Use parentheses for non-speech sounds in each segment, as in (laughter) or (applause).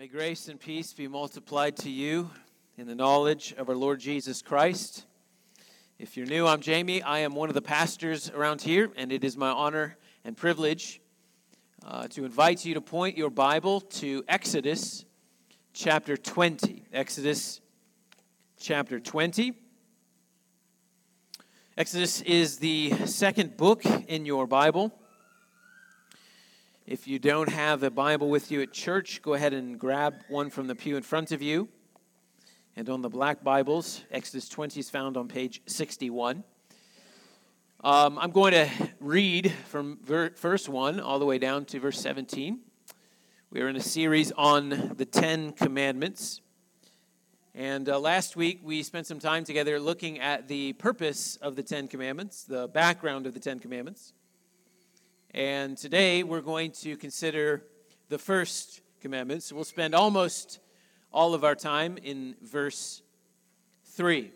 May grace and peace be multiplied to you in the knowledge of our Lord Jesus Christ. If you're new, I'm Jamie. I am one of the pastors around here, and it is my honor and privilege uh, to invite you to point your Bible to Exodus chapter 20. Exodus chapter 20. Exodus is the second book in your Bible. If you don't have a Bible with you at church, go ahead and grab one from the pew in front of you. And on the black Bibles, Exodus 20 is found on page 61. Um, I'm going to read from ver- verse 1 all the way down to verse 17. We are in a series on the Ten Commandments. And uh, last week we spent some time together looking at the purpose of the Ten Commandments, the background of the Ten Commandments. And today we're going to consider the first commandment. So we'll spend almost all of our time in verse 3,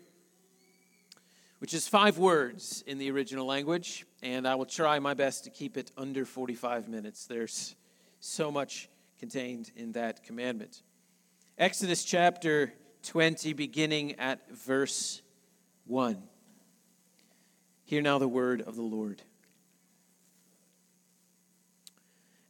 which is five words in the original language. And I will try my best to keep it under 45 minutes. There's so much contained in that commandment. Exodus chapter 20, beginning at verse 1. Hear now the word of the Lord.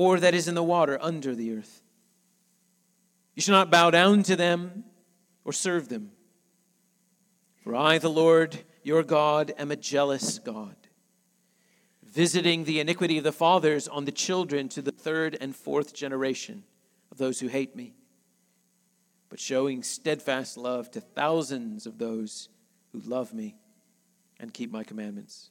or that is in the water under the earth. You shall not bow down to them or serve them. For I, the Lord your God, am a jealous God, visiting the iniquity of the fathers on the children to the third and fourth generation of those who hate me, but showing steadfast love to thousands of those who love me and keep my commandments.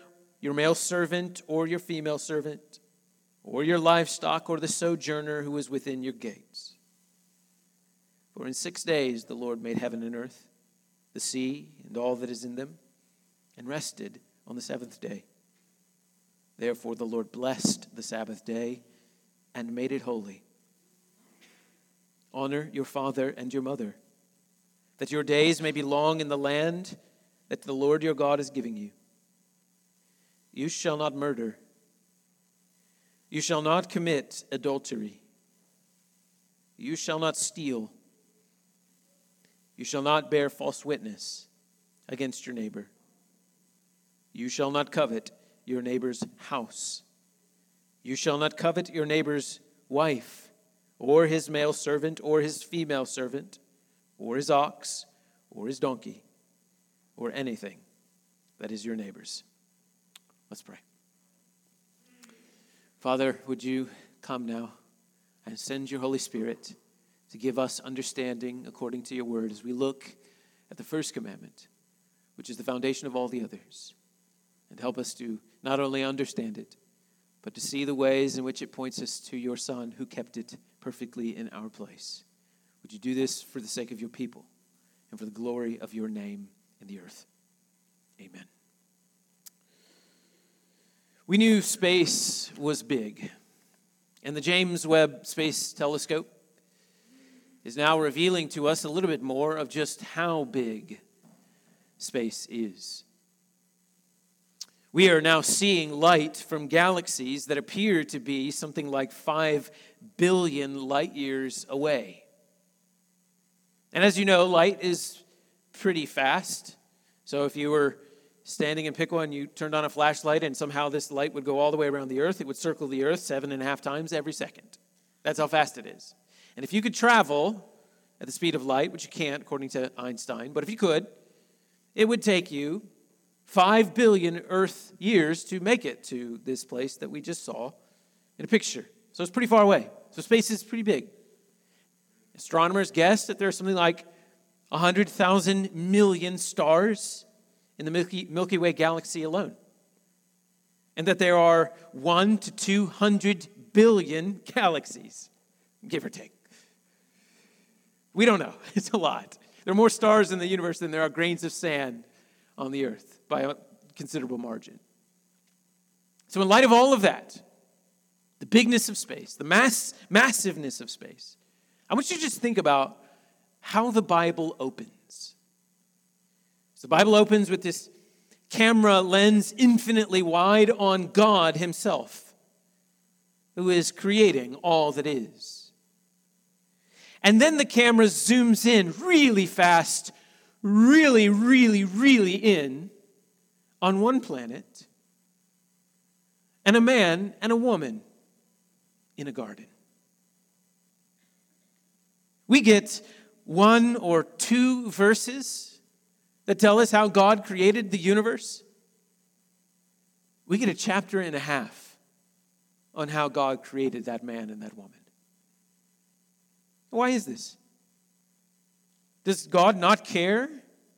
your male servant or your female servant, or your livestock or the sojourner who is within your gates. For in six days the Lord made heaven and earth, the sea and all that is in them, and rested on the seventh day. Therefore the Lord blessed the Sabbath day and made it holy. Honor your father and your mother, that your days may be long in the land that the Lord your God is giving you. You shall not murder. You shall not commit adultery. You shall not steal. You shall not bear false witness against your neighbor. You shall not covet your neighbor's house. You shall not covet your neighbor's wife, or his male servant, or his female servant, or his ox, or his donkey, or anything that is your neighbor's. Let's pray. Father, would you come now and send your Holy Spirit to give us understanding according to your word as we look at the first commandment, which is the foundation of all the others, and help us to not only understand it, but to see the ways in which it points us to your Son who kept it perfectly in our place. Would you do this for the sake of your people and for the glory of your name in the earth? Amen. We knew space was big, and the James Webb Space Telescope is now revealing to us a little bit more of just how big space is. We are now seeing light from galaxies that appear to be something like 5 billion light years away. And as you know, light is pretty fast. So if you were standing in Piqua and you turned on a flashlight and somehow this light would go all the way around the earth, it would circle the earth seven and a half times every second. That's how fast it is. And if you could travel at the speed of light, which you can't according to Einstein, but if you could, it would take you 5 billion Earth years to make it to this place that we just saw in a picture. So it's pretty far away. So space is pretty big. Astronomers guess that there's something like 100,000 million stars in the Milky, Milky Way galaxy alone. And that there are 1 to 200 billion galaxies, give or take. We don't know. (laughs) It's a lot. There are more stars in the universe than there are grains of sand on the earth by a considerable margin. So, in light of all of that, the bigness of space, the mass, massiveness of space, I want you to just think about how the Bible opens. So the Bible opens with this camera lens infinitely wide on God Himself, who is creating all that is. And then the camera zooms in really fast, really, really, really in on one planet and a man and a woman in a garden. We get one or two verses that tell us how God created the universe. We get a chapter and a half on how God created that man and that woman. Why is this? Does God not care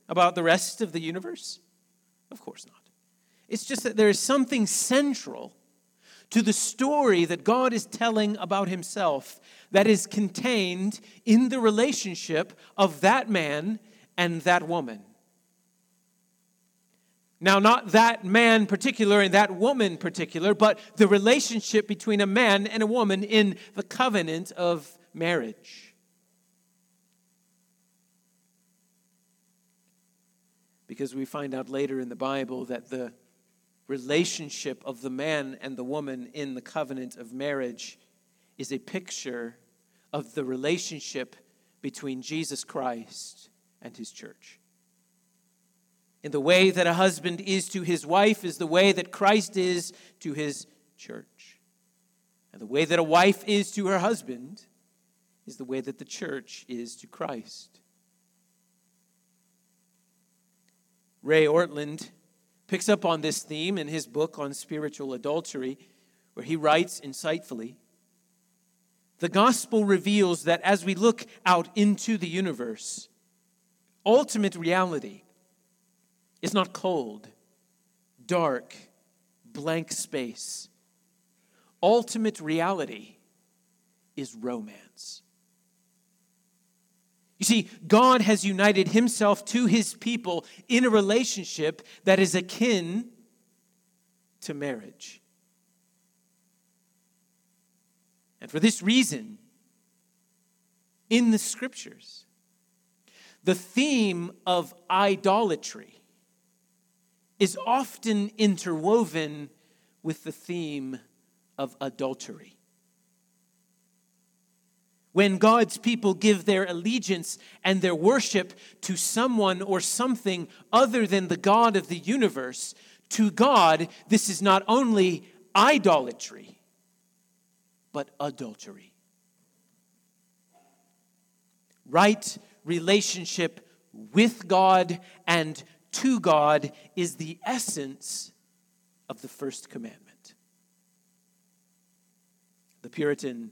about the rest of the universe? Of course not. It's just that there is something central to the story that God is telling about himself that is contained in the relationship of that man and that woman. Now, not that man particular and that woman particular, but the relationship between a man and a woman in the covenant of marriage. Because we find out later in the Bible that the relationship of the man and the woman in the covenant of marriage is a picture of the relationship between Jesus Christ and his church. In the way that a husband is to his wife is the way that Christ is to his church. And the way that a wife is to her husband is the way that the church is to Christ. Ray Ortlund picks up on this theme in his book on spiritual adultery, where he writes insightfully The gospel reveals that as we look out into the universe, ultimate reality is not cold, dark, blank space. Ultimate reality is romance. You see, God has united himself to his people in a relationship that is akin to marriage. And for this reason, in the scriptures, the theme of idolatry is often interwoven with the theme of adultery when God's people give their allegiance and their worship to someone or something other than the God of the universe, to God, this is not only idolatry, but adultery. Right relationship with God and to God is the essence of the first commandment. The Puritan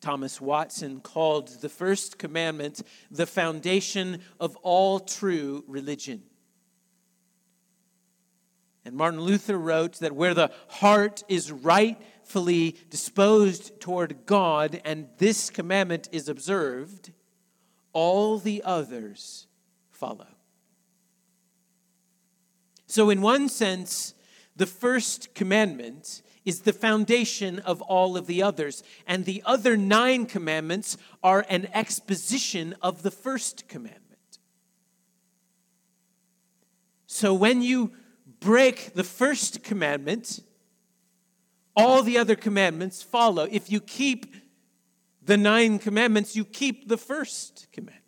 Thomas Watson called the first commandment the foundation of all true religion. And Martin Luther wrote that where the heart is rightfully disposed toward God and this commandment is observed, all the others follow. So, in one sense, the first commandment is the foundation of all of the others. And the other nine commandments are an exposition of the first commandment. So when you break the first commandment, all the other commandments follow. If you keep the nine commandments, you keep the first commandment.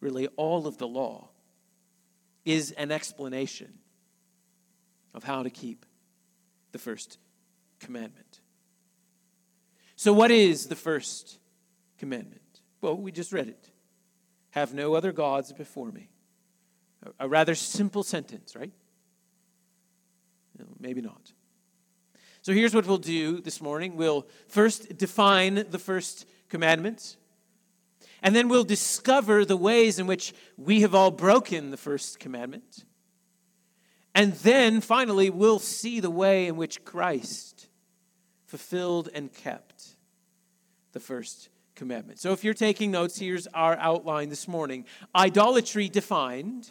Really, all of the law is an explanation of how to keep the first commandment. So, what is the first commandment? Well, we just read it Have no other gods before me. A rather simple sentence, right? No, maybe not. So here's what we'll do this morning. We'll first define the first commandment, and then we'll discover the ways in which we have all broken the first commandment. And then finally, we'll see the way in which Christ fulfilled and kept the first commandment. So if you're taking notes, here's our outline this morning idolatry defined,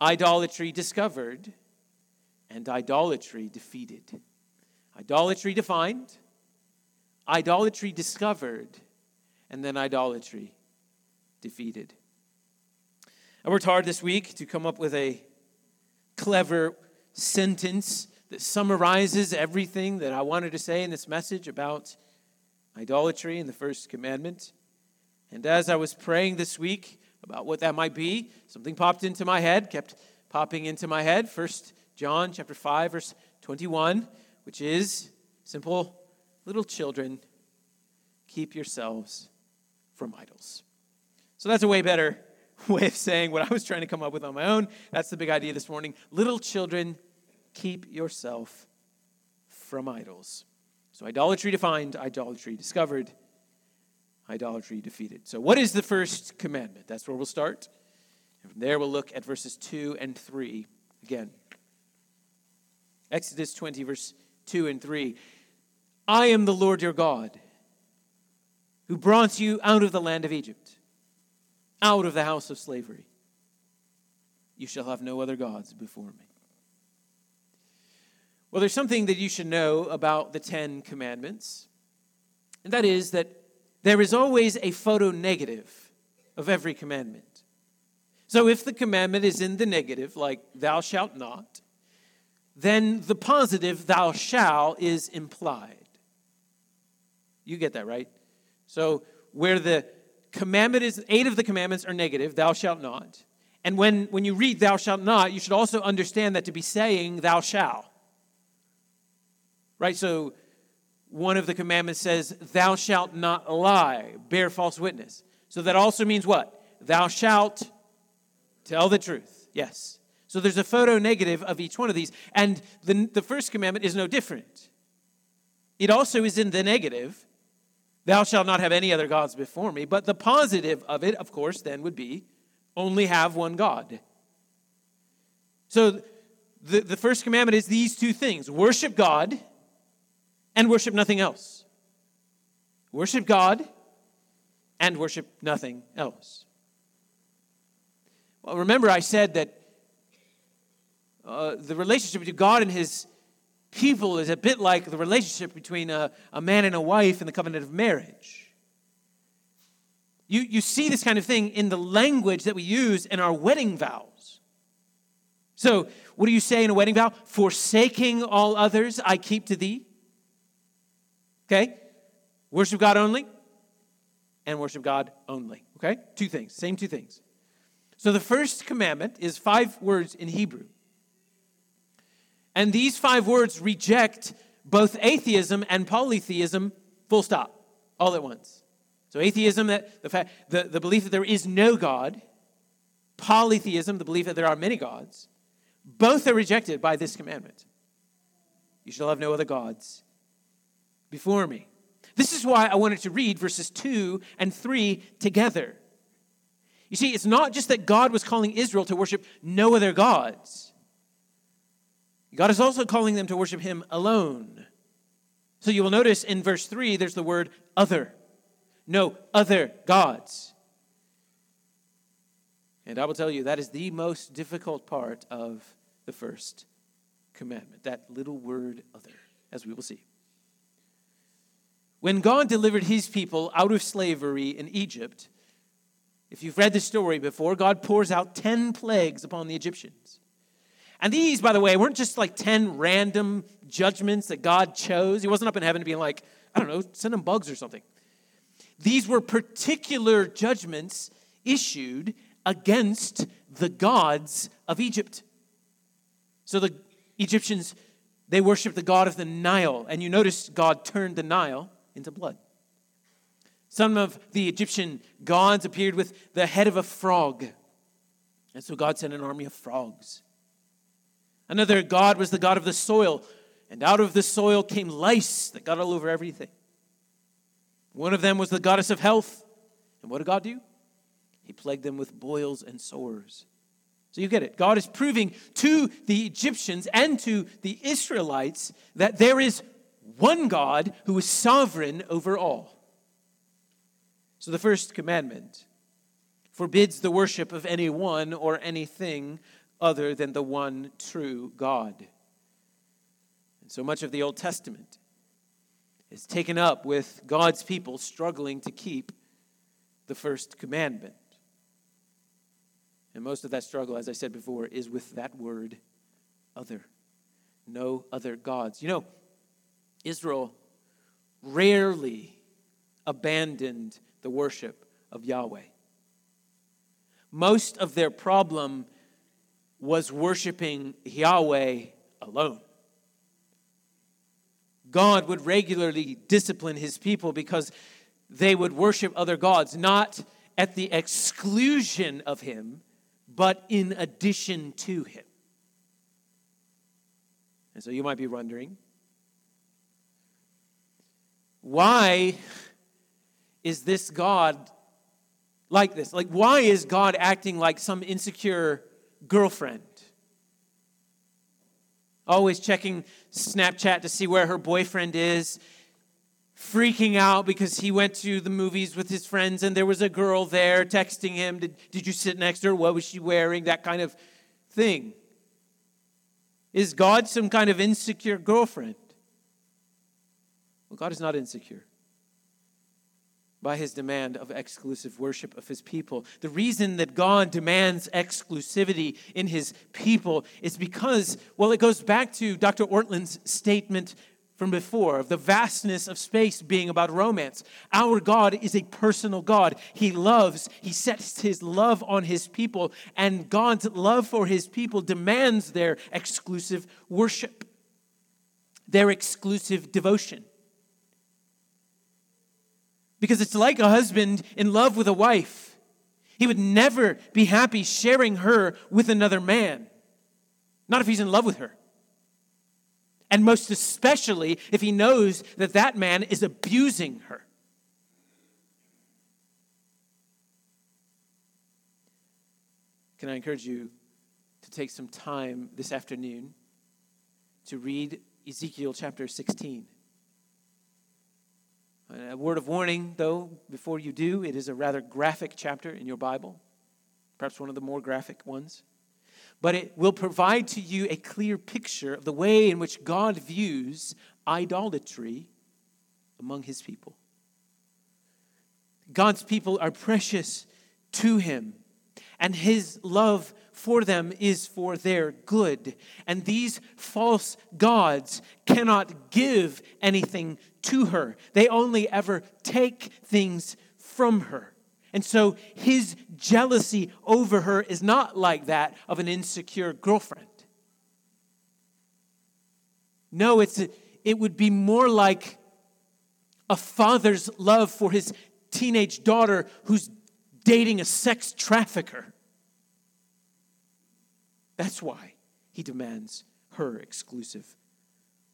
idolatry discovered, and idolatry defeated. Idolatry defined, idolatry discovered, and then idolatry defeated. I worked hard this week to come up with a clever sentence that summarizes everything that I wanted to say in this message about idolatry and the first commandment. And as I was praying this week about what that might be, something popped into my head, kept popping into my head. First John chapter 5 verse 21, which is simple little children keep yourselves from idols. So that's a way better (laughs) way of saying what I was trying to come up with on my own. That's the big idea this morning. Little children keep yourself from idols. So, idolatry defined, idolatry discovered, idolatry defeated. So, what is the first commandment? That's where we'll start. And from there, we'll look at verses 2 and 3 again. Exodus 20, verse 2 and 3. I am the Lord your God, who brought you out of the land of Egypt, out of the house of slavery. You shall have no other gods before me. Well, there's something that you should know about the Ten Commandments, and that is that there is always a photo negative of every commandment. So if the commandment is in the negative, like thou shalt not, then the positive thou shall is implied. You get that, right? So where the commandment is, eight of the commandments are negative, thou shalt not. And when, when you read thou shalt not, you should also understand that to be saying thou shalt. Right? So one of the commandments says, Thou shalt not lie, bear false witness. So that also means what? Thou shalt tell the truth. Yes. So there's a photo negative of each one of these. And the, the first commandment is no different. It also is in the negative. Thou shalt not have any other gods before me. But the positive of it, of course, then would be only have one God. So the, the first commandment is these two things worship God and worship nothing else. Worship God and worship nothing else. Well, remember, I said that uh, the relationship between God and his people is a bit like the relationship between a, a man and a wife in the covenant of marriage. You, you see this kind of thing in the language that we use in our wedding vows. So, what do you say in a wedding vow? Forsaking all others, I keep to thee. Okay? Worship God only and worship God only. Okay? Two things, same two things. So the first commandment is five words in Hebrew. And these five words reject both atheism and polytheism, full stop, all at once. So atheism, that the, fact, the, the belief that there is no God, polytheism, the belief that there are many gods, both are rejected by this commandment. You shall have no other gods before me. This is why I wanted to read verses 2 and 3 together. You see, it's not just that God was calling Israel to worship no other gods, God is also calling them to worship Him alone. So you will notice in verse 3, there's the word other. No other gods. And I will tell you, that is the most difficult part of the first commandment, that little word other, as we will see. When God delivered his people out of slavery in Egypt, if you've read the story before, God pours out 10 plagues upon the Egyptians. And these, by the way, weren't just like 10 random judgments that God chose. He wasn't up in heaven being like, I don't know, send them bugs or something. These were particular judgments issued against the gods of Egypt. So the Egyptians, they worshiped the god of the Nile. And you notice God turned the Nile into blood. Some of the Egyptian gods appeared with the head of a frog. And so God sent an army of frogs. Another god was the god of the soil, and out of the soil came lice that got all over everything. One of them was the goddess of health. And what did God do? He plagued them with boils and sores. So you get it. God is proving to the Egyptians and to the Israelites that there is one God who is sovereign over all. So the first commandment forbids the worship of anyone or anything other than the one true God. And so much of the Old Testament is taken up with God's people struggling to keep the first commandment. And most of that struggle, as I said before, is with that word other. No other gods. You know, Israel rarely abandoned the worship of Yahweh. Most of their problem was worshiping Yahweh alone. God would regularly discipline his people because they would worship other gods, not at the exclusion of him, but in addition to him. And so you might be wondering why is this God like this? Like, why is God acting like some insecure girlfriend? Always checking Snapchat to see where her boyfriend is, freaking out because he went to the movies with his friends and there was a girl there texting him, Did, did you sit next to her? What was she wearing? That kind of thing. Is God some kind of insecure girlfriend? Well, God is not insecure by his demand of exclusive worship of his people. The reason that God demands exclusivity in his people is because, well, it goes back to Dr. Ortlund's statement from before of the vastness of space being about romance. Our God is a personal God. He loves, He sets His love on His people, and God's love for His people demands their exclusive worship, their exclusive devotion. Because it's like a husband in love with a wife. He would never be happy sharing her with another man, not if he's in love with her. And most especially if he knows that that man is abusing her. Can I encourage you to take some time this afternoon to read Ezekiel chapter 16? A word of warning, though, before you do, it is a rather graphic chapter in your Bible, perhaps one of the more graphic ones. But it will provide to you a clear picture of the way in which God views idolatry among his people. God's people are precious to him, and his love for them is for their good. And these false gods cannot give anything to her, they only ever take things from her. And so his jealousy over her is not like that of an insecure girlfriend. No, it's a, it would be more like a father's love for his teenage daughter who's dating a sex trafficker. That's why he demands her exclusive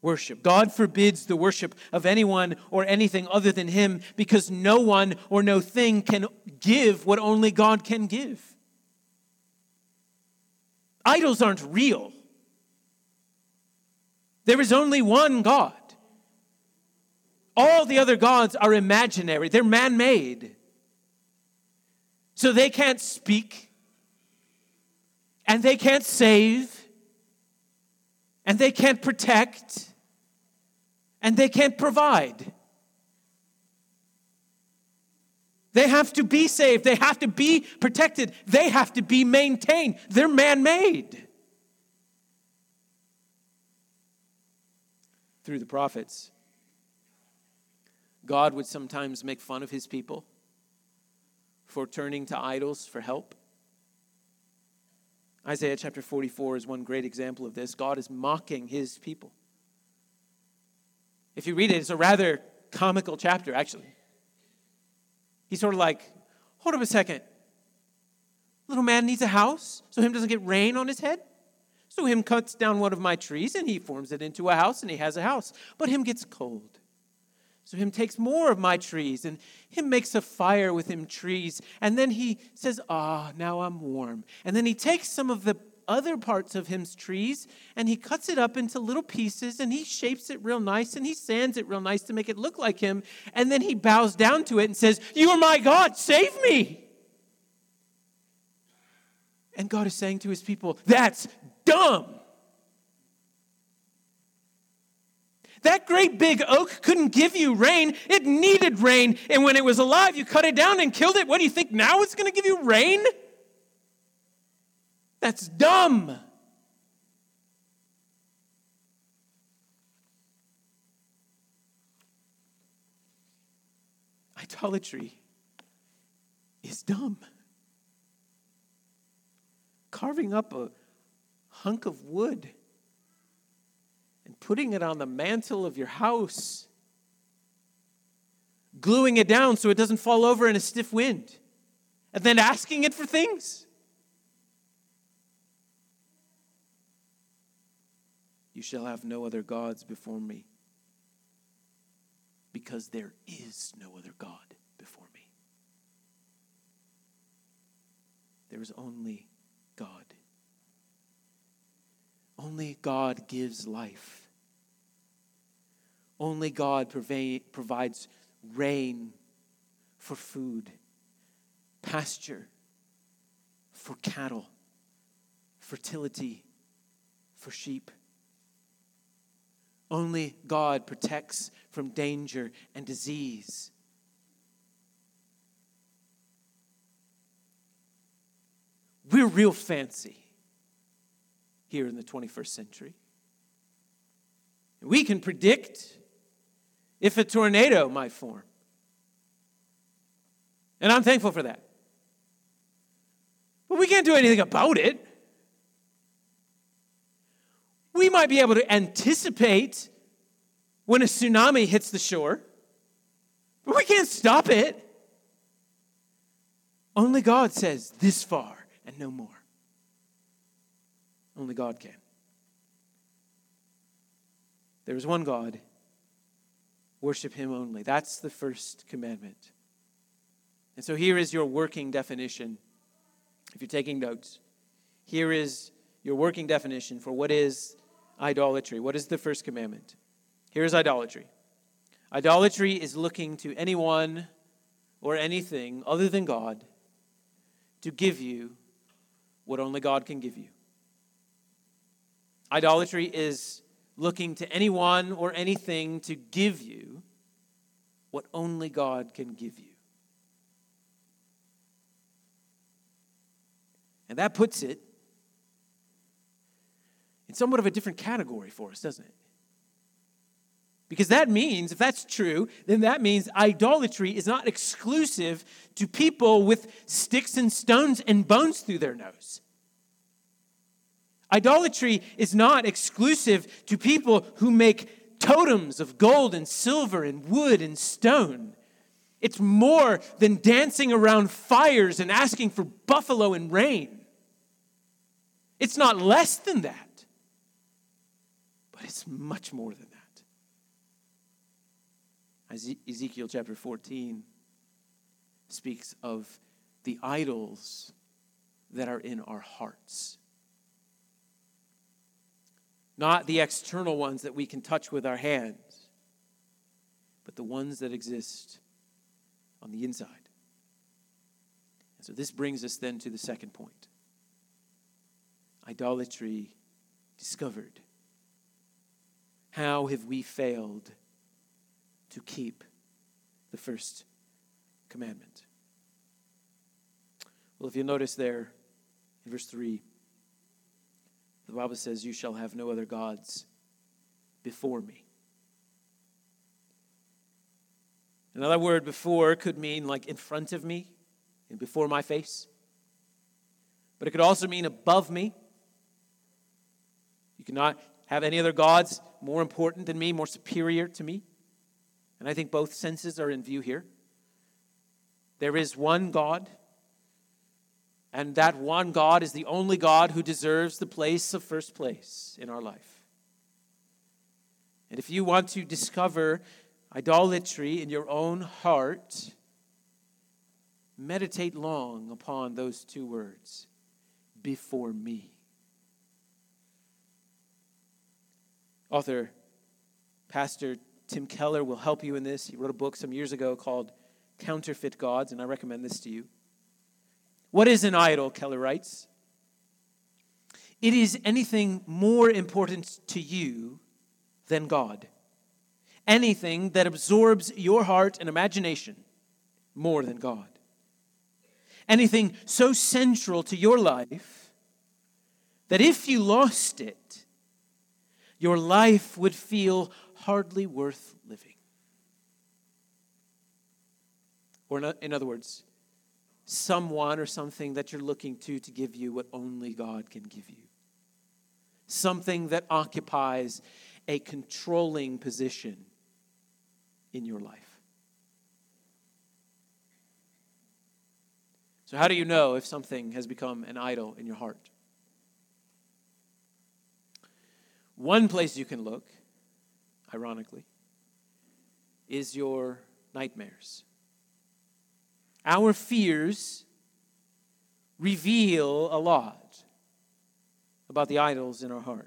worship. God forbids the worship of anyone or anything other than him because no one or no thing can give what only God can give. Idols aren't real. There is only one God. All the other gods are imaginary, they're man made. So they can't speak, and they can't save, and they can't protect, and they can't provide. They have to be saved. They have to be protected. They have to be maintained. They're man made. Through the prophets, God would sometimes make fun of his people for turning to idols for help. Isaiah chapter 44 is one great example of this. God is mocking his people. If you read it, it's a rather comical chapter, actually. He's sort of like, hold up a second. Little man needs a house so him doesn't get rain on his head. So him cuts down one of my trees and he forms it into a house and he has a house. But him gets cold. So him takes more of my trees and him makes a fire with him trees. And then he says, Ah, now I'm warm. And then he takes some of the other parts of him's trees and he cuts it up into little pieces and he shapes it real nice and he sands it real nice to make it look like him. And then he bows down to it and says, You are my God, save me. And God is saying to his people, That's dumb. That great big oak couldn't give you rain. It needed rain. And when it was alive, you cut it down and killed it. What do you think now it's going to give you rain? That's dumb. Idolatry is dumb. Carving up a hunk of wood putting it on the mantle of your house, gluing it down so it doesn't fall over in a stiff wind, and then asking it for things. You shall have no other gods before me, because there is no other God before me. There is only God. Only God gives life. Only God provides rain for food, pasture for cattle, fertility for sheep. Only God protects from danger and disease. We're real fancy here in the 21st century. We can predict if a tornado might form. And I'm thankful for that. But we can't do anything about it. We might be able to anticipate when a tsunami hits the shore, but we can't stop it. Only God says this far and no more. Only God can. There is one God. Worship Him only. That's the first commandment. And so here is your working definition. If you're taking notes, here is your working definition for what is idolatry. What is the first commandment? Here's idolatry idolatry is looking to anyone or anything other than God to give you what only God can give you. Idolatry is looking to anyone or anything to give you what only God can give you. And that puts it in somewhat of a different category for us, doesn't it? Because that means, if that's true, then that means idolatry is not exclusive to people with sticks and stones and bones through their nose. Idolatry is not exclusive to people who make totems of gold and silver and wood and stone. It's more than dancing around fires and asking for buffalo and rain. It's not less than that, but it's much more than that. Ezekiel chapter 14 speaks of the idols that are in our hearts not the external ones that we can touch with our hands, but the ones that exist on the inside. And so this brings us then to the second point idolatry discovered. How have we failed to keep the first commandment? Well, if you notice there in verse 3, the Bible says, You shall have no other gods before me. Another word before could mean like in front of me and before my face. But it could also mean above me. You cannot have any other gods more important than me, more superior to me. And I think both senses are in view here. There is one God, and that one God is the only God who deserves the place of first place in our life. And if you want to discover idolatry in your own heart, meditate long upon those two words before me. Author, Pastor Tim Keller will help you in this. He wrote a book some years ago called Counterfeit Gods, and I recommend this to you. What is an idol? Keller writes. It is anything more important to you than God. Anything that absorbs your heart and imagination more than God. Anything so central to your life that if you lost it, your life would feel hardly worth living. Or, in other words, someone or something that you're looking to to give you what only God can give you. Something that occupies a controlling position in your life. So, how do you know if something has become an idol in your heart? One place you can look, ironically, is your nightmares. Our fears reveal a lot about the idols in our heart.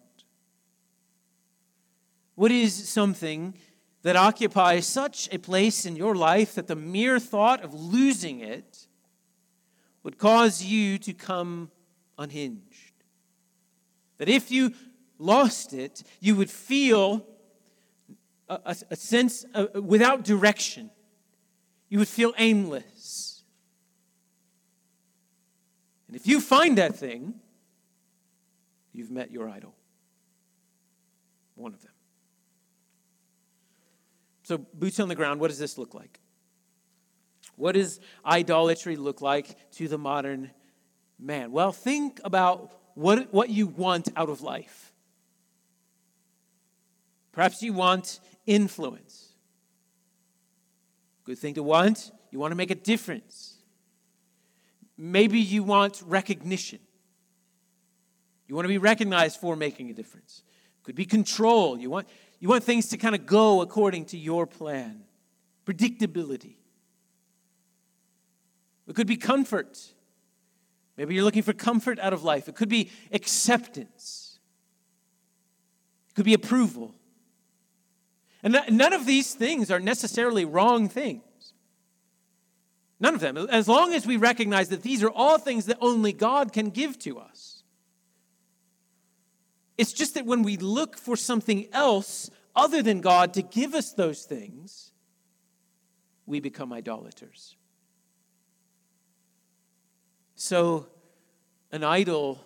What is something that occupies such a place in your life that the mere thought of losing it would cause you to come unhinged? That if you lost it, you would feel a, a, a sense of, without direction. You would feel aimless. And if you find that thing, you've met your idol. One of them. So, boots on the ground, what does this look like? What does idolatry look like to the modern man? Well, think about what, what you want out of life. Perhaps you want influence. Good thing to want. You want to make a difference. Maybe you want recognition. You want to be recognized for making a difference. It could be control. You want, you want things to kind of go according to your plan. Predictability. It could be comfort. Maybe you're looking for comfort out of life. It could be acceptance. It could be approval. And none of these things are necessarily wrong things. None of them. As long as we recognize that these are all things that only God can give to us. It's just that when we look for something else other than God to give us those things, we become idolaters. So, an idol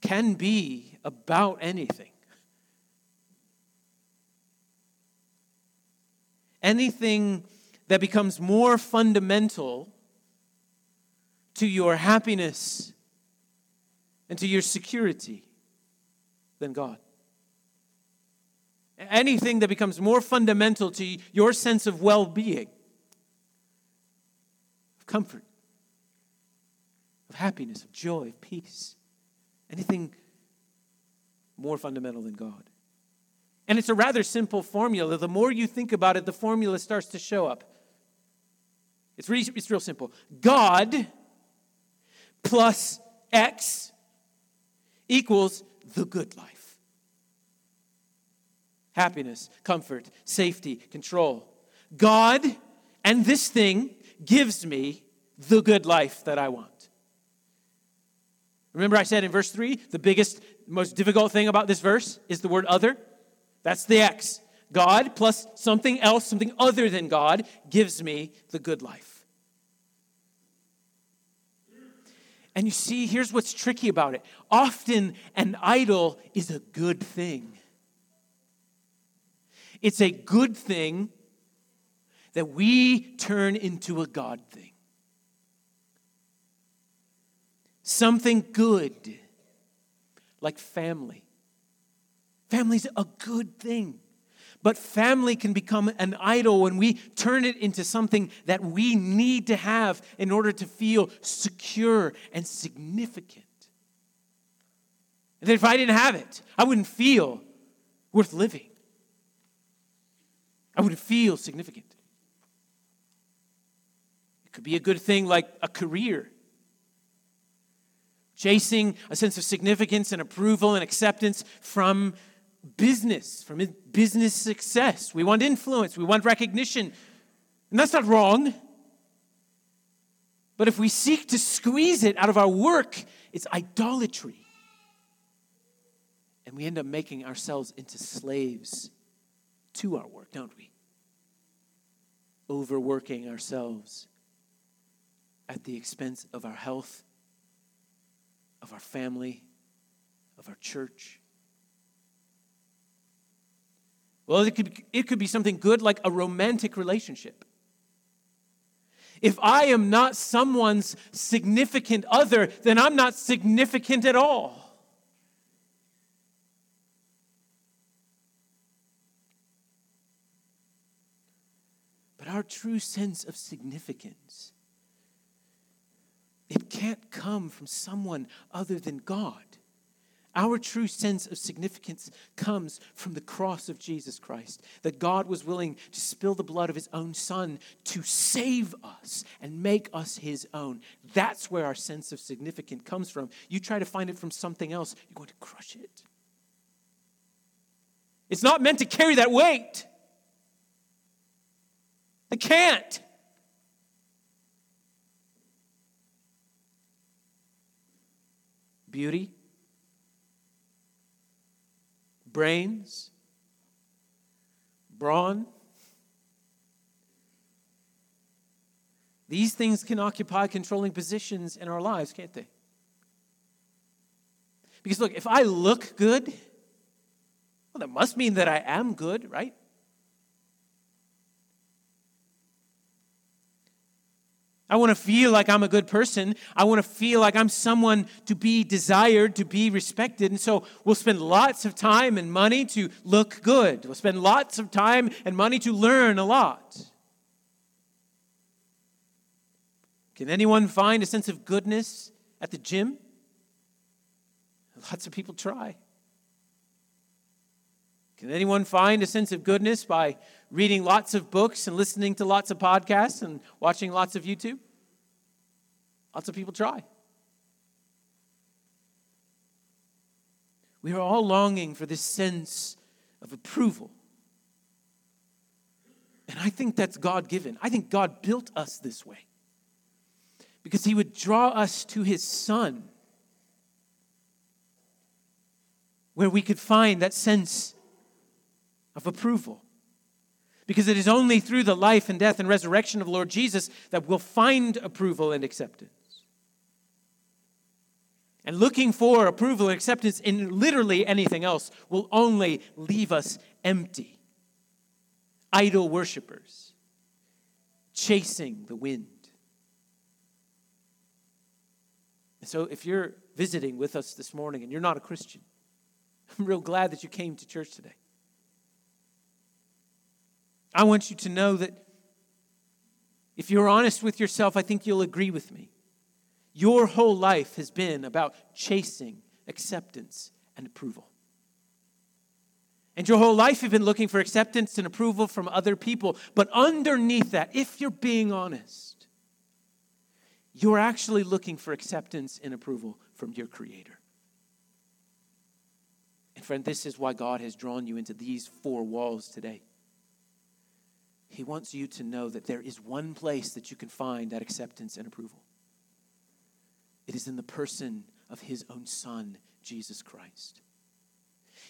can be about anything. Anything that becomes more fundamental to your happiness and to your security than God. Anything that becomes more fundamental to your sense of well being, of comfort, of happiness, of joy, of peace. Anything more fundamental than God. And it's a rather simple formula. The more you think about it, the formula starts to show up. It's, really, it's real simple. God plus X equals the good life happiness, comfort, safety, control. God and this thing gives me the good life that I want. Remember, I said in verse 3 the biggest, most difficult thing about this verse is the word other. That's the X. God plus something else, something other than God, gives me the good life. And you see, here's what's tricky about it. Often an idol is a good thing. It's a good thing that we turn into a God thing. Something good, like family. Family's a good thing. But family can become an idol when we turn it into something that we need to have in order to feel secure and significant. And if I didn't have it, I wouldn't feel worth living. I wouldn't feel significant. It could be a good thing like a career. Chasing a sense of significance and approval and acceptance from business, from business success. We want influence, we want recognition. And that's not wrong. But if we seek to squeeze it out of our work, it's idolatry. And we end up making ourselves into slaves to our work, don't we? Overworking ourselves at the expense of our health, of our family, of our church. Well, it could, it could be something good like a romantic relationship. If I am not someone's significant other, then I'm not significant at all. But our true sense of significance, it can't come from someone other than God. Our true sense of significance comes from the cross of Jesus Christ, that God was willing to spill the blood of his own son to save us and make us his own. That's where our sense of significance comes from. You try to find it from something else, you're going to crush it. It's not meant to carry that weight. It can't. Beauty brains, brawn. These things can occupy controlling positions in our lives, can't they? Because look, if I look good, well, that must mean that I am good, right? I want to feel like I'm a good person. I want to feel like I'm someone to be desired, to be respected. And so we'll spend lots of time and money to look good. We'll spend lots of time and money to learn a lot. Can anyone find a sense of goodness at the gym? Lots of people try. Can anyone find a sense of goodness by reading lots of books and listening to lots of podcasts and watching lots of YouTube? Lots of people try. We are all longing for this sense of approval. And I think that's God given. I think God built us this way because He would draw us to His Son, where we could find that sense of approval. Because it is only through the life and death and resurrection of Lord Jesus that we'll find approval and acceptance. And looking for approval and acceptance in literally anything else will only leave us empty, idol worshippers, chasing the wind. So if you're visiting with us this morning and you're not a Christian, (laughs) I'm real glad that you came to church today. I want you to know that if you're honest with yourself, I think you'll agree with me. Your whole life has been about chasing acceptance and approval. And your whole life you've been looking for acceptance and approval from other people. But underneath that, if you're being honest, you're actually looking for acceptance and approval from your Creator. And friend, this is why God has drawn you into these four walls today. He wants you to know that there is one place that you can find that acceptance and approval. It is in the person of his own Son, Jesus Christ.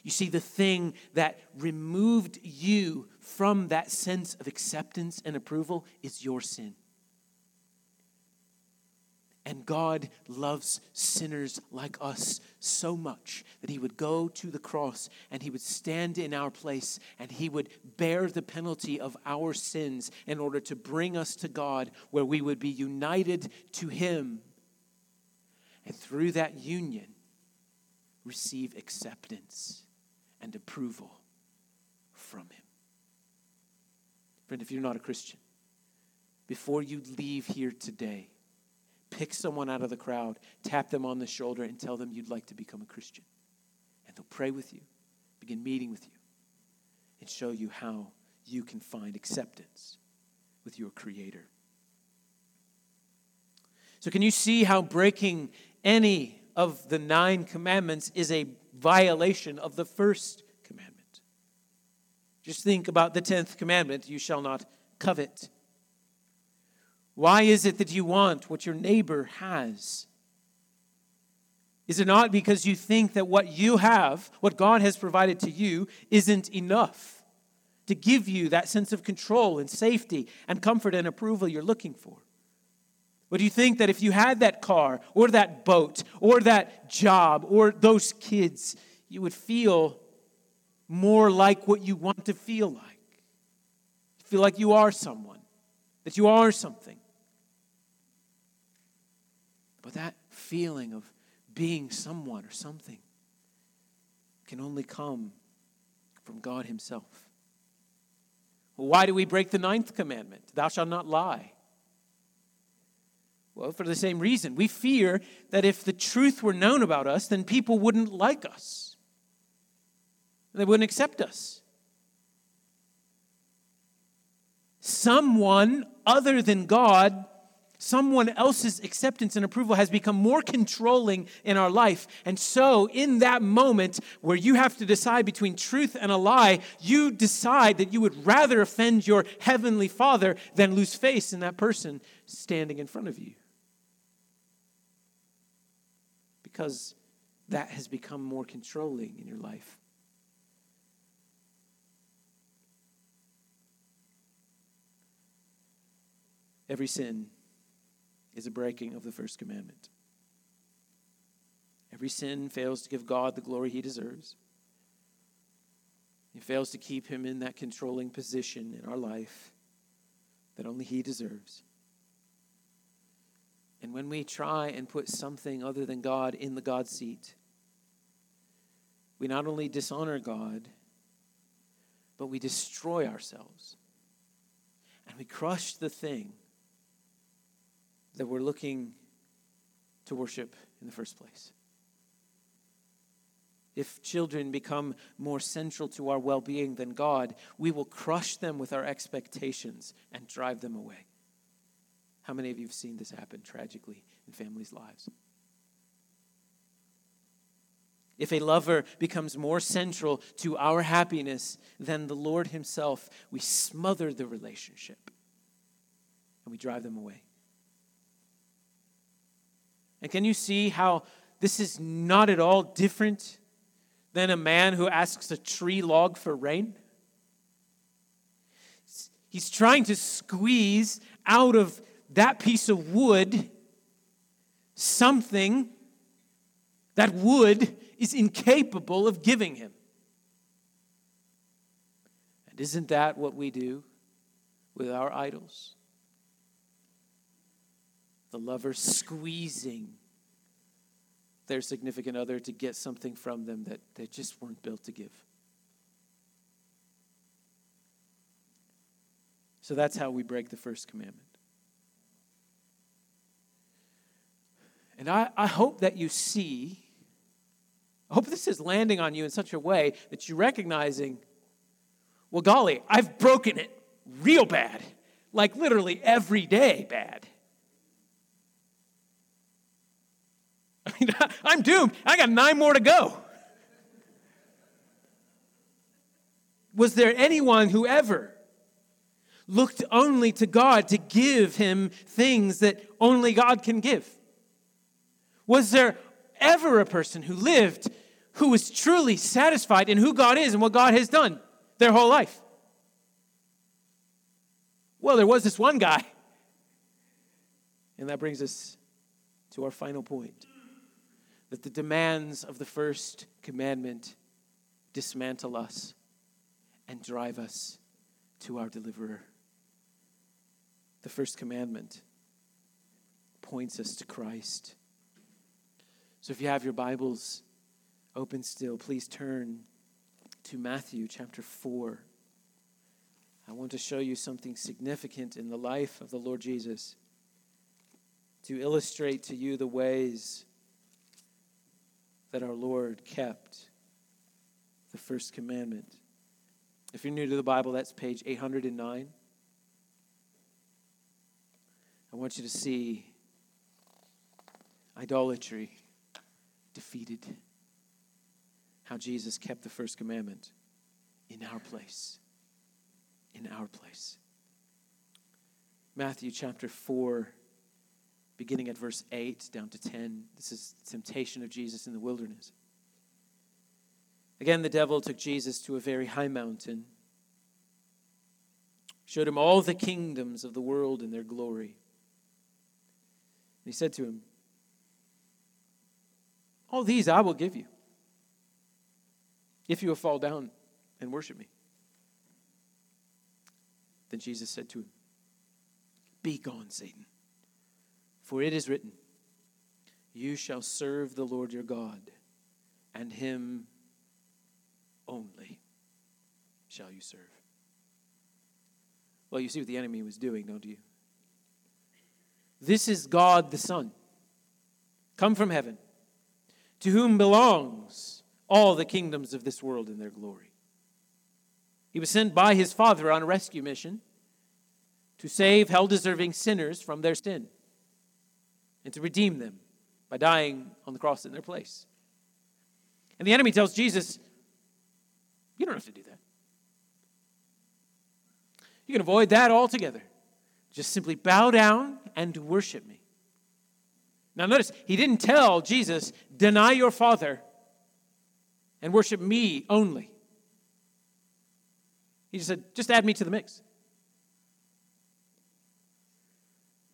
You see, the thing that removed you from that sense of acceptance and approval is your sin. And God loves sinners like us so much that He would go to the cross and He would stand in our place and He would bear the penalty of our sins in order to bring us to God, where we would be united to Him. And through that union, receive acceptance and approval from Him. Friend, if you're not a Christian, before you leave here today, pick someone out of the crowd, tap them on the shoulder, and tell them you'd like to become a Christian. And they'll pray with you, begin meeting with you, and show you how you can find acceptance with your Creator. So, can you see how breaking any of the nine commandments is a violation of the first commandment? Just think about the tenth commandment you shall not covet. Why is it that you want what your neighbor has? Is it not because you think that what you have, what God has provided to you, isn't enough to give you that sense of control and safety and comfort and approval you're looking for? Would you think that if you had that car or that boat or that job or those kids, you would feel more like what you want to feel like? Feel like you are someone, that you are something. But that feeling of being someone or something can only come from God Himself. why do we break the ninth commandment? Thou shalt not lie. Well, for the same reason. We fear that if the truth were known about us, then people wouldn't like us. They wouldn't accept us. Someone other than God, someone else's acceptance and approval has become more controlling in our life. And so, in that moment where you have to decide between truth and a lie, you decide that you would rather offend your heavenly Father than lose face in that person standing in front of you. because that has become more controlling in your life. Every sin is a breaking of the first commandment. Every sin fails to give God the glory he deserves. It fails to keep him in that controlling position in our life that only he deserves. And when we try and put something other than God in the God seat, we not only dishonor God, but we destroy ourselves. And we crush the thing that we're looking to worship in the first place. If children become more central to our well being than God, we will crush them with our expectations and drive them away. How many of you have seen this happen tragically in families' lives? If a lover becomes more central to our happiness than the Lord Himself, we smother the relationship and we drive them away. And can you see how this is not at all different than a man who asks a tree log for rain? He's trying to squeeze out of that piece of wood something that wood is incapable of giving him. And isn't that what we do with our idols? The lover squeezing their significant other to get something from them that they just weren't built to give. So that's how we break the first commandment. And I, I hope that you see, I hope this is landing on you in such a way that you're recognizing, well, golly, I've broken it real bad, like literally every day bad. I mean, (laughs) I'm doomed. I got nine more to go. Was there anyone who ever looked only to God to give him things that only God can give? Was there ever a person who lived who was truly satisfied in who God is and what God has done their whole life? Well, there was this one guy. And that brings us to our final point that the demands of the first commandment dismantle us and drive us to our deliverer. The first commandment points us to Christ. So if you have your Bibles open still, please turn to Matthew chapter 4. I want to show you something significant in the life of the Lord Jesus to illustrate to you the ways that our Lord kept the first commandment. If you're new to the Bible, that's page 809. I want you to see idolatry defeated, how Jesus kept the first commandment in our place. In our place. Matthew chapter 4, beginning at verse 8 down to 10. This is temptation of Jesus in the wilderness. Again, the devil took Jesus to a very high mountain, showed him all the kingdoms of the world and their glory. And he said to him, All these I will give you if you will fall down and worship me. Then Jesus said to him, Be gone, Satan, for it is written, You shall serve the Lord your God, and him only shall you serve. Well, you see what the enemy was doing, don't you? This is God the Son, come from heaven, to whom belongs all the kingdoms of this world and their glory. He was sent by his Father on a rescue mission to save hell deserving sinners from their sin and to redeem them by dying on the cross in their place. And the enemy tells Jesus, You don't have to do that. You can avoid that altogether. Just simply bow down and worship me. Now, notice, he didn't tell Jesus, Deny your Father and worship me only. He just said, Just add me to the mix.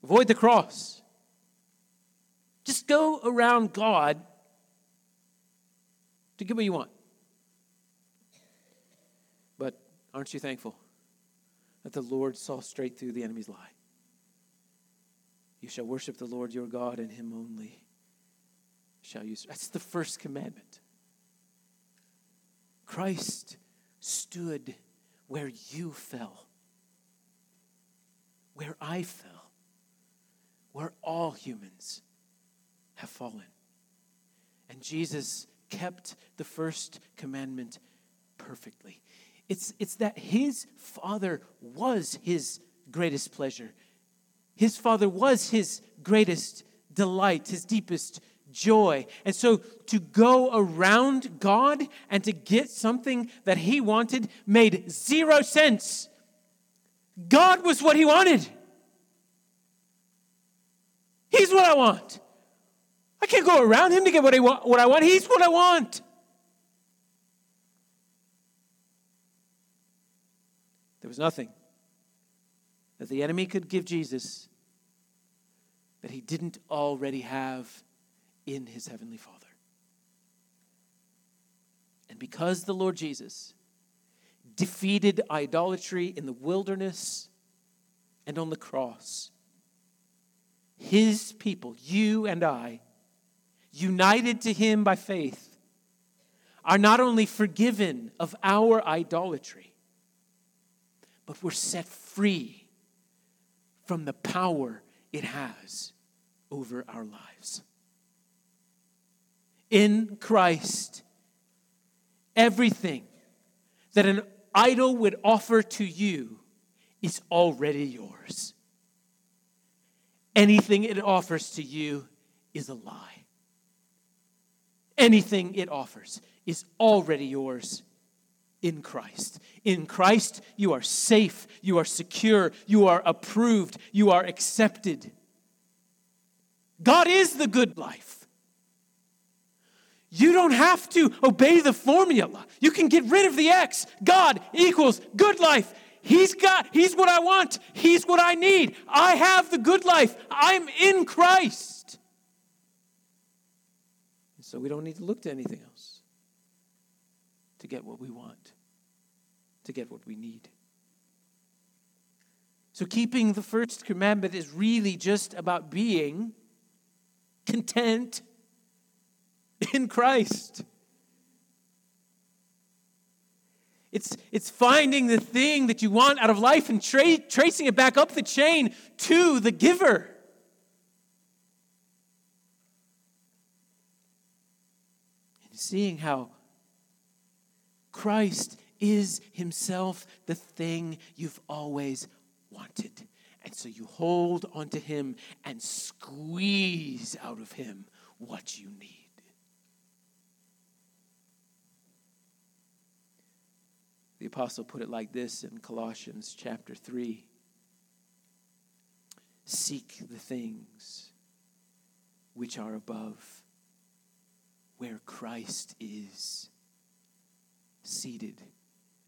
Avoid the cross. Just go around God to get what you want. But aren't you thankful that the Lord saw straight through the enemy's lie? You shall worship the Lord your God, and him only shall you. That's the first commandment. Christ stood where you fell, where I fell, where all humans have fallen. And Jesus kept the first commandment perfectly. It's, it's that his Father was his greatest pleasure. His Father was his greatest delight, his deepest joy. And so to go around God and to get something that he wanted made zero sense. God was what he wanted. He's what I want. I can't go around him to get what I want. What I want. He's what I want. There was nothing that the enemy could give Jesus that he didn't already have in his heavenly Father. And because the Lord Jesus defeated idolatry in the wilderness and on the cross, his people, you and I, united to him by faith, are not only forgiven of our idolatry, but we're set free from the power it has over our lives in Christ, everything that an idol would offer to you is already yours. Anything it offers to you is a lie. Anything it offers is already yours in Christ. In Christ, you are safe, you are secure, you are approved, you are accepted. God is the good life. You don't have to obey the formula. You can get rid of the X. God equals good life. He's got, He's what I want. He's what I need. I have the good life. I'm in Christ. So we don't need to look to anything else to get what we want, to get what we need. So keeping the first commandment is really just about being content in Christ. It's, it's finding the thing that you want out of life and tra- tracing it back up the chain to the giver. And seeing how Christ is himself the thing you've always wanted. And so you hold onto him and squeeze out of him what you need. The apostle put it like this in Colossians chapter 3 Seek the things which are above, where Christ is seated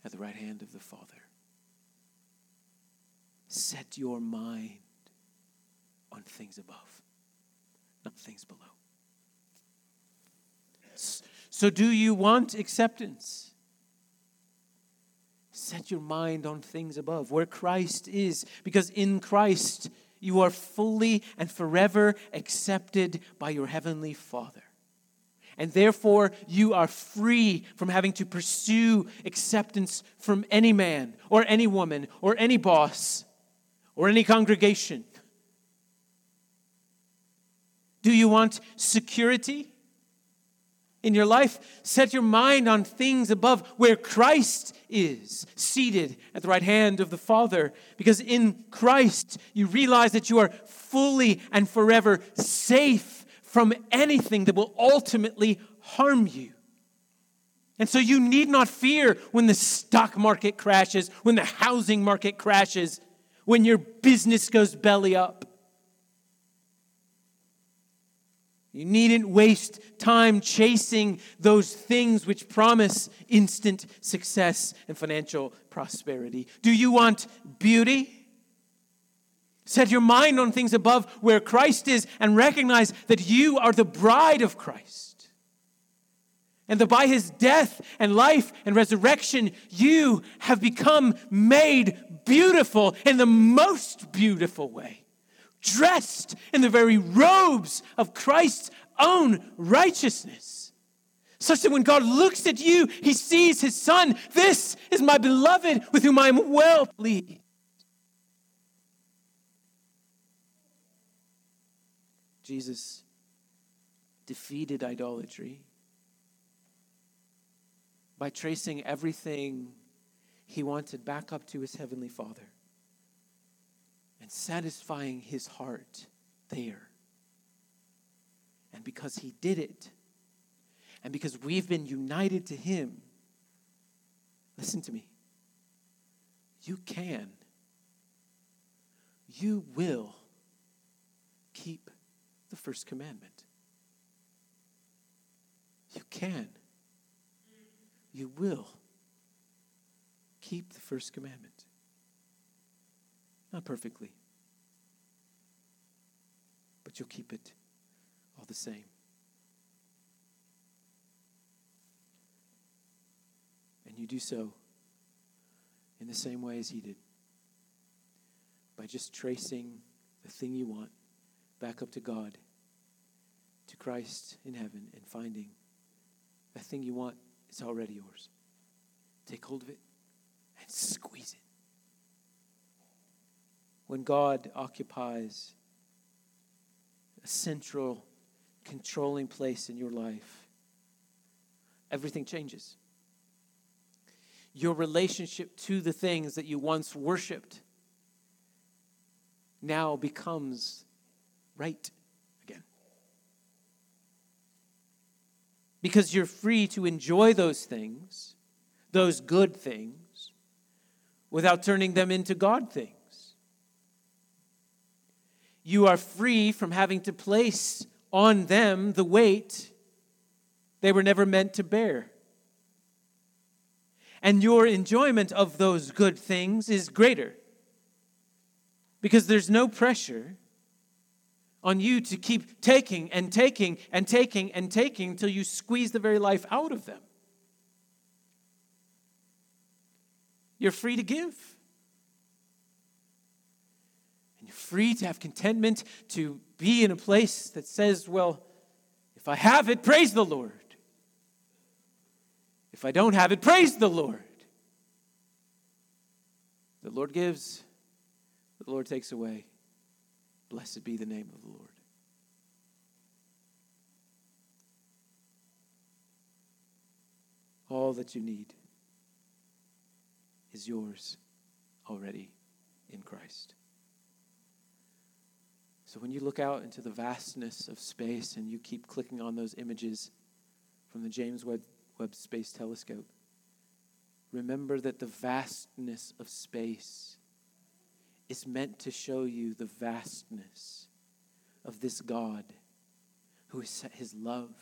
at the right hand of the Father. Set your mind on things above, not things below. So, do you want acceptance? Set your mind on things above, where Christ is, because in Christ you are fully and forever accepted by your heavenly Father. And therefore, you are free from having to pursue acceptance from any man or any woman or any boss or any congregation. Do you want security in your life? Set your mind on things above where Christ is seated at the right hand of the Father. Because in Christ, you realize that you are fully and forever safe from anything that will ultimately harm you. And so you need not fear when the stock market crashes, when the housing market crashes, when your business goes belly up. You needn't waste time chasing those things which promise instant success and financial prosperity. Do you want beauty? Set your mind on things above where Christ is and recognize that you are the bride of Christ. And that by his death and life and resurrection, you have become made beautiful in the most beautiful way, dressed in the very robes of Christ's own righteousness. Such that when God looks at you, he sees his son. This is my beloved with whom I am well pleased. Jesus defeated idolatry by tracing everything he wanted back up to his heavenly Father and satisfying his heart there. And because he did it, and because we've been united to him, listen to me. You can, you will keep the first commandment. You can. You will keep the first commandment. Not perfectly, but you'll keep it all the same. And you do so in the same way as he did by just tracing the thing you want back up to God, to Christ in heaven, and finding that thing you want is already yours. Take hold of it and squeeze it. When God occupies a central, controlling place in your life, everything changes. Your relationship to the things that you once worshiped now becomes right again. Because you're free to enjoy those things, those good things, without turning them into God things. You are free from having to place on them the weight they were never meant to bear. And your enjoyment of those good things is greater because there's no pressure on you to keep taking and taking and taking and taking until you squeeze the very life out of them. You're free to give. And you're free to have contentment, to be in a place that says, well, if I have it, praise the Lord. If I don't have it, praise the Lord. The Lord gives, the Lord takes away. Blessed be the name of the Lord. All that you need is yours already in Christ. So when you look out into the vastness of space and you keep clicking on those images from the James Webb, Webb Space Telescope, remember that the vastness of space is meant to show you the vastness of this God who has set his love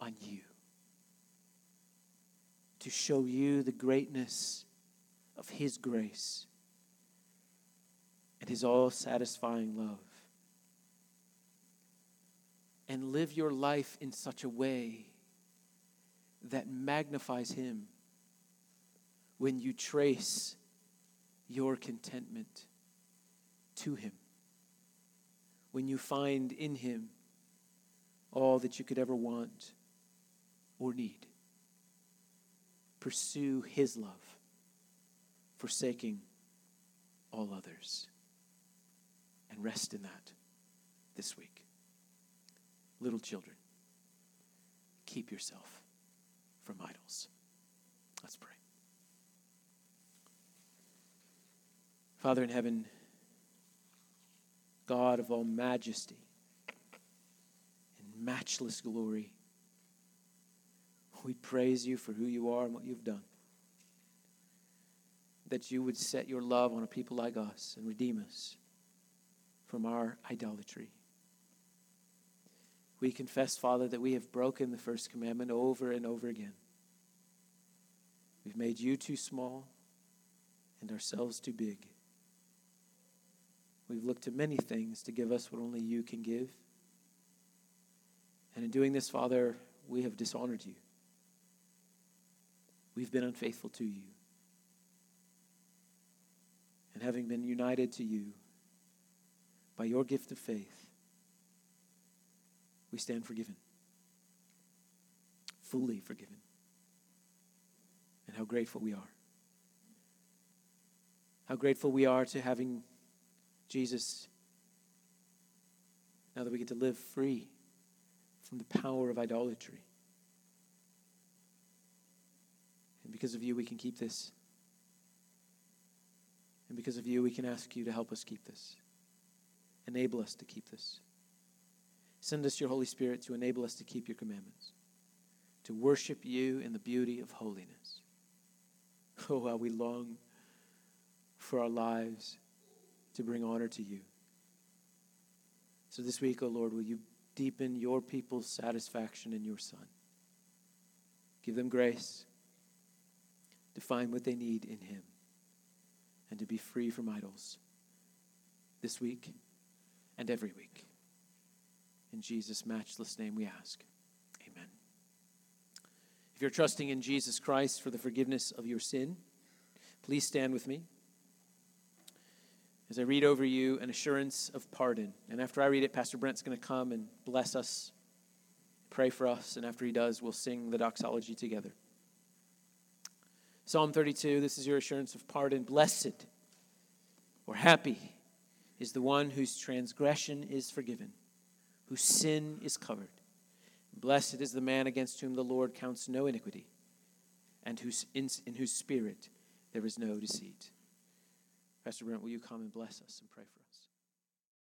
on you. To show you the greatness of his grace and his all satisfying love. And live your life in such a way that magnifies him when you trace your contentment to him. When you find in him all that you could ever want or need. Pursue his love, forsaking all others and rest in that this week. Little children, keep yourself from idols. Let's pray. Father in heaven, God of all majesty and matchless glory, we praise you for who you are and what you've done. That you would set your love on a people like us and redeem us from our idolatry. We confess, Father, that we have broken the first commandment over and over again. We've made you too small and ourselves too big. We've looked to many things to give us what only you can give. And in doing this, Father, we have dishonored you. We've been unfaithful to you. And having been united to you, by your gift of faith, we stand forgiven, fully forgiven. And how grateful we are. How grateful we are to having Jesus, now that we get to live free from the power of idolatry. And because of you, we can keep this. And because of you, we can ask you to help us keep this. Enable us to keep this. Send us your Holy Spirit to enable us to keep your commandments, to worship you in the beauty of holiness. Oh, how we long for our lives to bring honor to you. So this week, O oh Lord, will you deepen your people's satisfaction in your Son? Give them grace to find what they need in Him and to be free from idols this week and every week. In Jesus' matchless name we ask. Amen. If you're trusting in Jesus Christ for the forgiveness of your sin, please stand with me as I read over you an assurance of pardon. And after I read it, Pastor Brent's going to come and bless us, pray for us, and after he does, we'll sing the doxology together. Psalm 32 this is your assurance of pardon. Blessed or happy is the one whose transgression is forgiven, whose sin is covered. Blessed is the man against whom the Lord counts no iniquity, and whose, in, in whose spirit there is no deceit. Pastor Brent, will you come and bless us and pray for